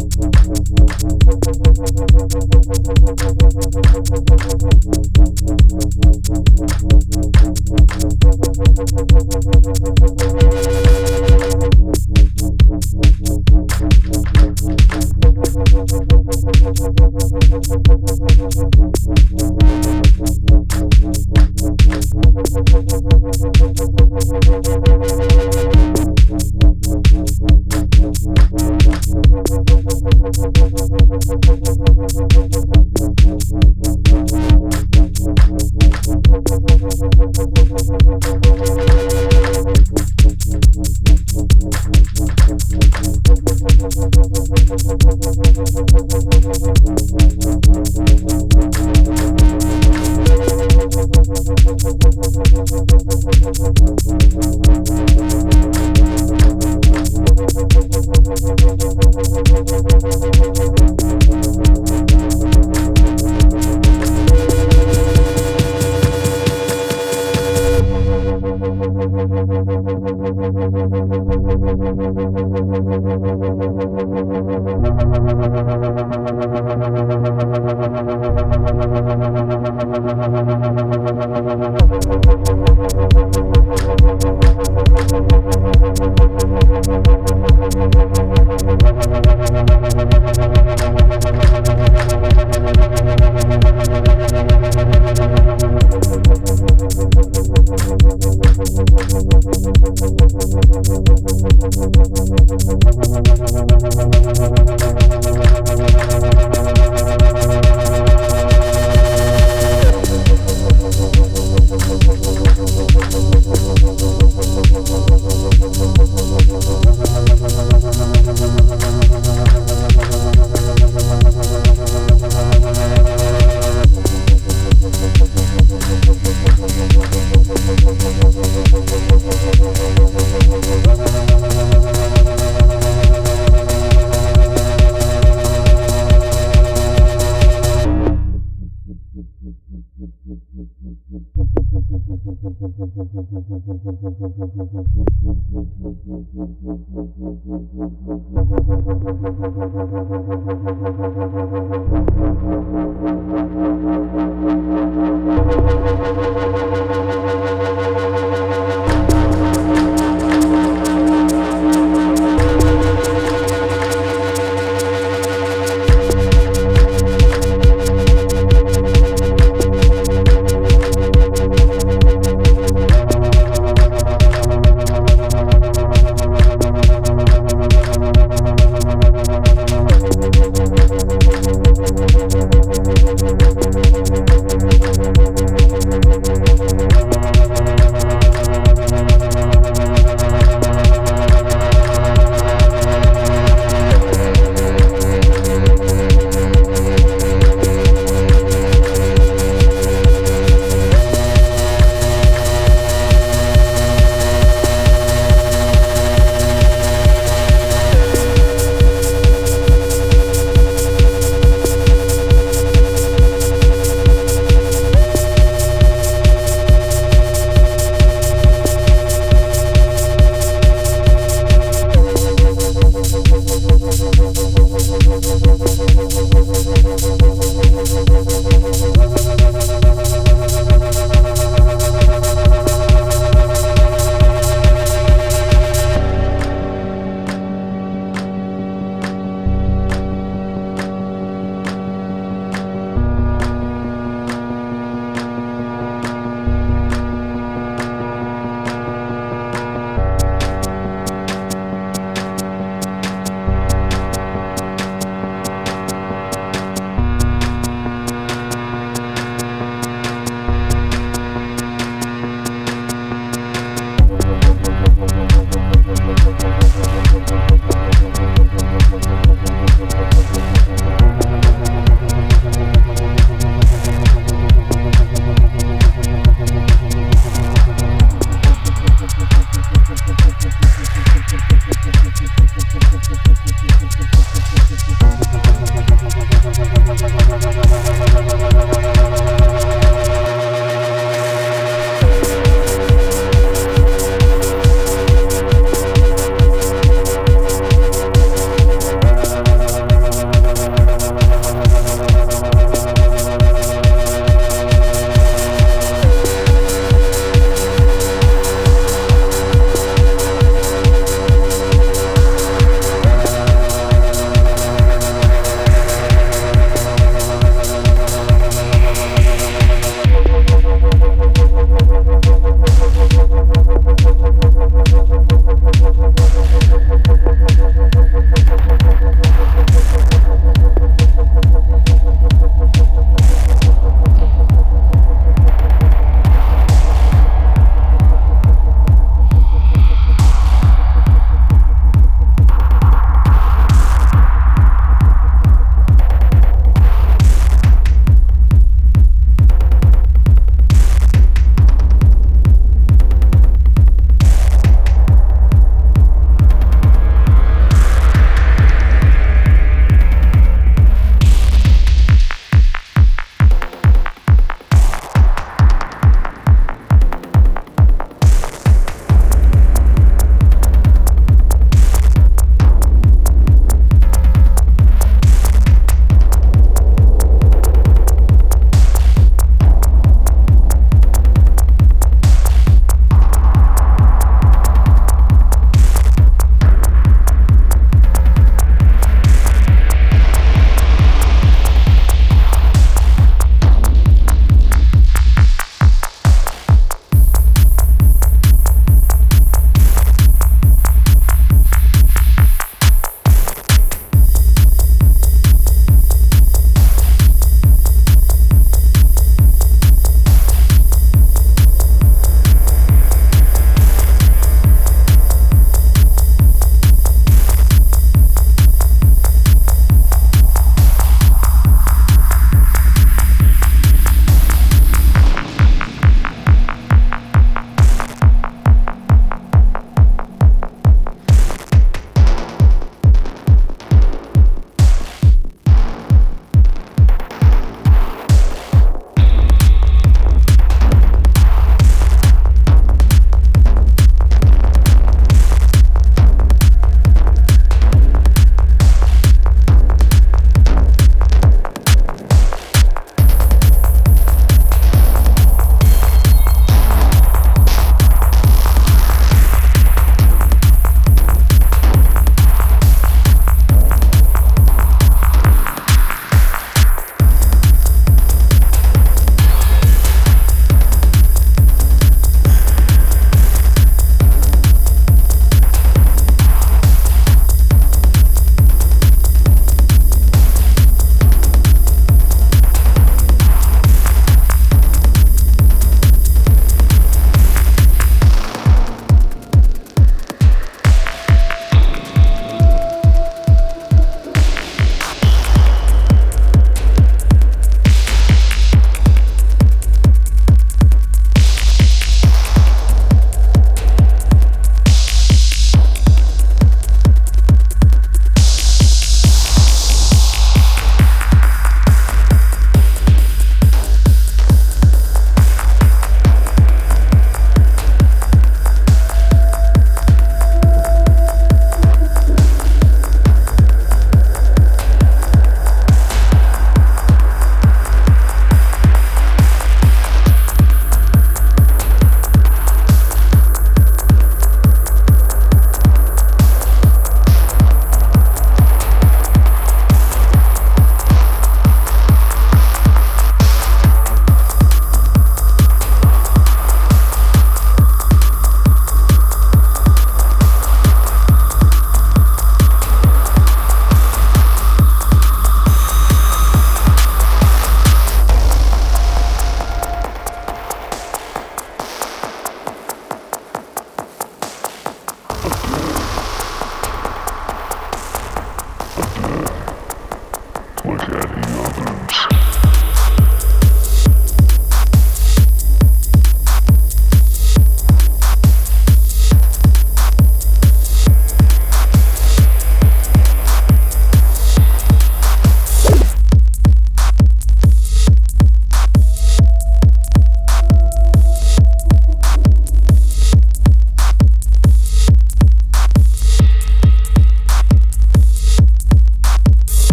Thank Thank you.